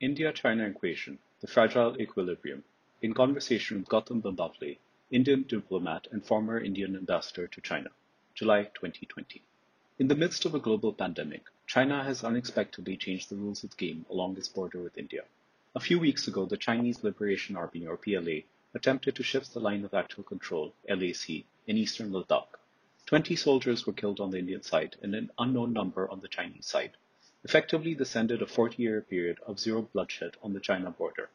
India-China Equation, The Fragile Equilibrium, in conversation with Gautam Bambawale, Indian diplomat and former Indian ambassador to China, July 2020. In the midst of a global pandemic, China has unexpectedly changed the rules of the game along its border with India. A few weeks ago, the Chinese Liberation Army, or PLA, attempted to shift the line of actual control, LAC, in eastern Ladakh. Twenty soldiers were killed on the Indian side and an unknown number on the Chinese side. Effectively, this ended a 40-year period of zero bloodshed on the China border.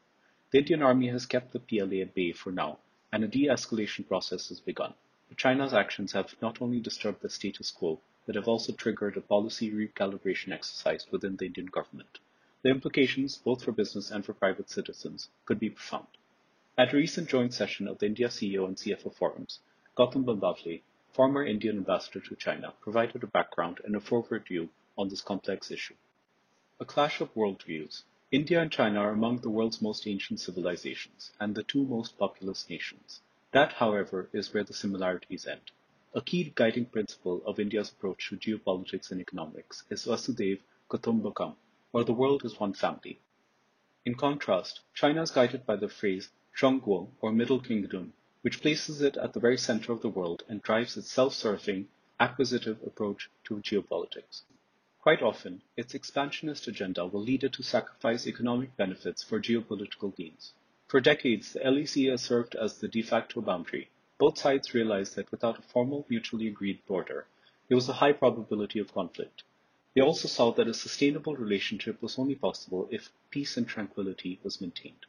The Indian Army has kept the PLA at bay for now, and a de-escalation process has begun. But China's actions have not only disturbed the status quo, but have also triggered a policy recalibration exercise within the Indian government. The implications, both for business and for private citizens, could be profound. At a recent joint session of the India CEO and CFO forums, Gautam Bambawale, former Indian ambassador to China, provided a background and a forward view on this complex issue. A clash of worldviews. India and China are among the world's most ancient civilizations and the two most populous nations. That, however, is where the similarities end. A key guiding principle of India's approach to geopolitics and economics is Vasudhaiva Kutumbakam, or the world is one family. In contrast, China is guided by the phrase Zhongguo, or Middle Kingdom, which places it at the very center of the world and drives its self-serving, acquisitive approach to geopolitics. Quite often, its expansionist agenda will lead it to sacrifice economic benefits for geopolitical gains. For decades, the LAC has served as the de facto boundary. Both sides realized that without a formal, mutually agreed border, there was a high probability of conflict. They also saw that a sustainable relationship was only possible if peace and tranquility was maintained.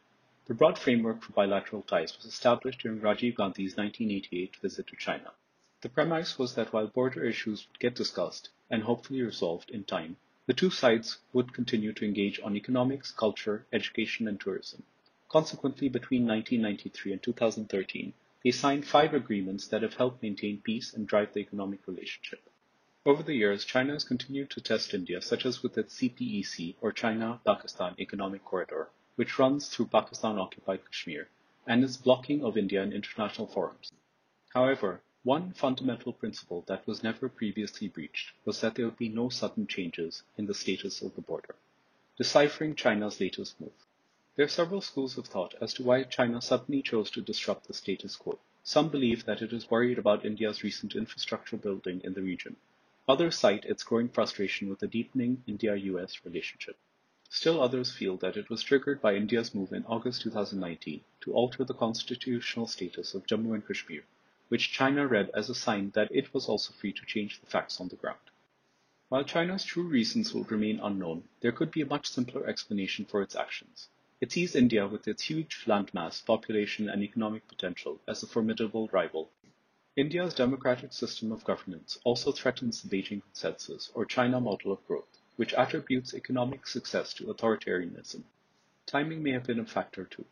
The broad framework for bilateral ties was established during Rajiv Gandhi's 1988 visit to China. The premise was that while border issues would get discussed and hopefully resolved in time, the two sides would continue to engage on economics, culture, education, and tourism. Consequently, between 1993 and 2013, they signed five agreements that have helped maintain peace and drive the economic relationship. Over the years, China has continued to test India, such as with its CPEC, or China-Pakistan Economic Corridor, which runs through Pakistan-occupied Kashmir, and its blocking of India in international forums. However, one fundamental principle that was never previously breached was that there would be no sudden changes in the status of the border. Deciphering China's latest move. There are several schools of thought as to why China suddenly chose to disrupt the status quo. Some believe that it is worried about India's recent infrastructure building in the region. Others cite its growing frustration with the deepening India-US relationship. Still others feel that it was triggered by India's move in August 2019 to alter the constitutional status of Jammu and Kashmir, which China read as a sign that it was also free to change the facts on the ground. While China's true reasons will remain unknown, there could be a much simpler explanation for its actions. It sees India with its huge landmass, population, and economic potential as a formidable rival. India's democratic system of governance also threatens the Beijing consensus, or China model of growth which attributes economic success to authoritarianism. Timing may have been a factor too.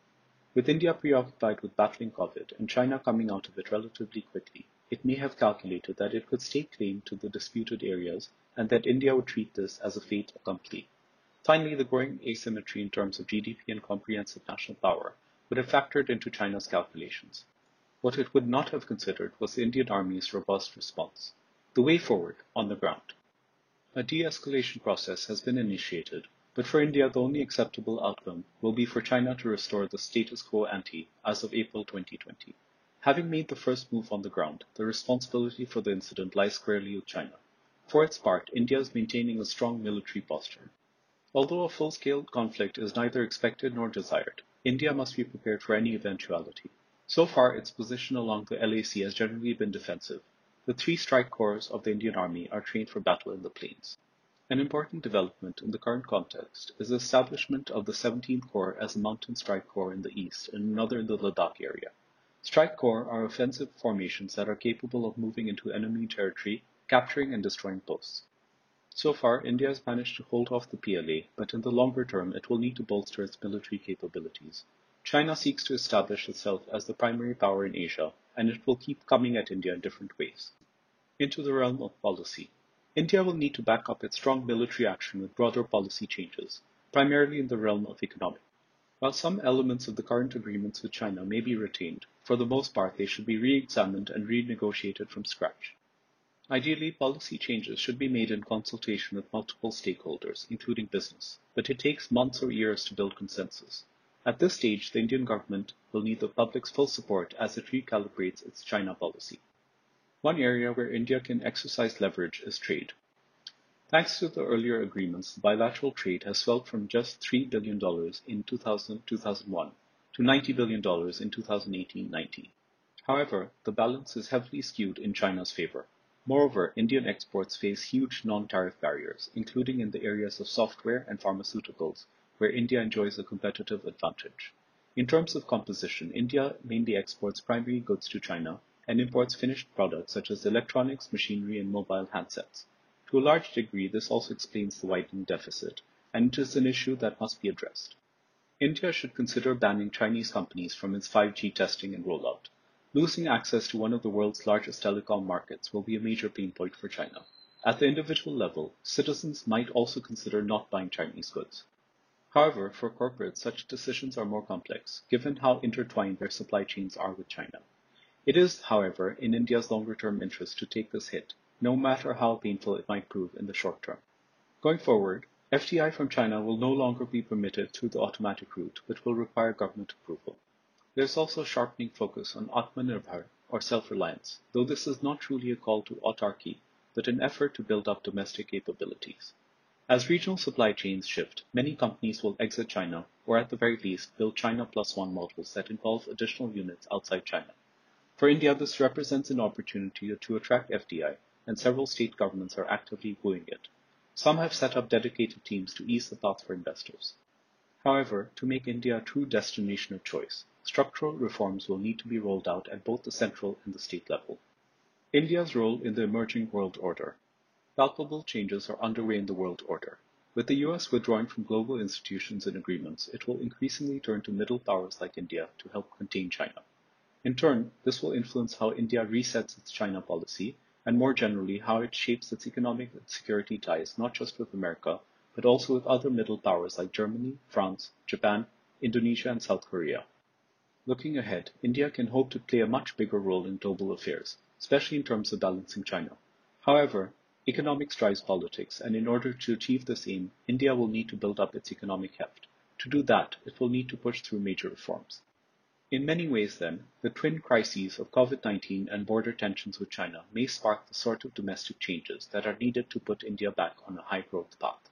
With India preoccupied with battling COVID and China coming out of it relatively quickly, it may have calculated that it could stake claim to the disputed areas and that India would treat this as a fait accompli. Finally, the growing asymmetry in terms of GDP and comprehensive national power would have factored into China's calculations. What it would not have considered was the Indian Army's robust response. The way forward on the ground. A de-escalation process has been initiated, but for India the only acceptable outcome will be for China to restore the status quo ante as of April 2020. Having made the first move on the ground, the responsibility for the incident lies squarely with China. For its part, India is maintaining a strong military posture. Although a full-scale conflict is neither expected nor desired, India must be prepared for any eventuality. So far, its position along the LAC has generally been defensive, the three strike corps of the Indian Army are trained for battle in the plains. An important development in the current context is the establishment of the 17th Corps as a mountain strike corps in the east and another in the Ladakh area. Strike corps are offensive formations that are capable of moving into enemy territory, capturing and destroying posts. So far, India has managed to hold off the PLA, but in the longer term it will need to bolster its military capabilities. China seeks to establish itself as the primary power in Asia, and it will keep coming at India in different ways. Into the realm of policy. India will need to back up its strong military action with broader policy changes, primarily in the realm of economics. While some elements of the current agreements with China may be retained, for the most part they should be re-examined and renegotiated from scratch. Ideally, policy changes should be made in consultation with multiple stakeholders, including business, but it takes months or years to build consensus. At this stage, the Indian government will need the public's full support as it recalibrates its China policy. One area where India can exercise leverage is trade. Thanks to the earlier agreements, bilateral trade has swelled from just $3 billion in 2000-2001 to $90 billion in 2018-19. However, the balance is heavily skewed in China's favor. Moreover, Indian exports face huge non-tariff barriers, including in the areas of software and pharmaceuticals, where India enjoys a competitive advantage. In terms of composition, India mainly exports primary goods to China and imports finished products such as electronics, machinery, and mobile handsets. To a large degree, this also explains the widening deficit, and it is an issue that must be addressed. India should consider banning Chinese companies from its 5G testing and rollout. Losing access to one of the world's largest telecom markets will be a major pain point for China. At the individual level, citizens might also consider not buying Chinese goods. However, for corporates, such decisions are more complex, given how intertwined their supply chains are with China. It is, however, in India's longer-term interest to take this hit, no matter how painful it might prove in the short term. Going forward, FDI from China will no longer be permitted through the automatic route, but will require government approval. There is also a sharpening focus on Atmanirbhar, or self-reliance, though this is not truly a call to autarky, but an effort to build up domestic capabilities. As regional supply chains shift, many companies will exit China, or at the very least build China plus one models that involve additional units outside China. For India, this represents an opportunity to attract FDI, and several state governments are actively wooing it. Some have set up dedicated teams to ease the path for investors. However, to make India a true destination of choice, structural reforms will need to be rolled out at both the central and the state level. India's role in the emerging world order. Palpable changes are underway in the world order. With the US withdrawing from global institutions and agreements, it will increasingly turn to middle powers like India to help contain China. In turn, this will influence how India resets its China policy and more generally how it shapes its economic and security ties not just with America, but also with other middle powers like Germany, France, Japan, Indonesia, and South Korea. Looking ahead, India can hope to play a much bigger role in global affairs, especially in terms of balancing China. However, economics drives politics, and in order to achieve this aim, India will need to build up its economic heft. To do that, it will need to push through major reforms. In many ways, then, the twin crises of COVID 19 and border tensions with China may spark the sort of domestic changes that are needed to put India back on a high growth path.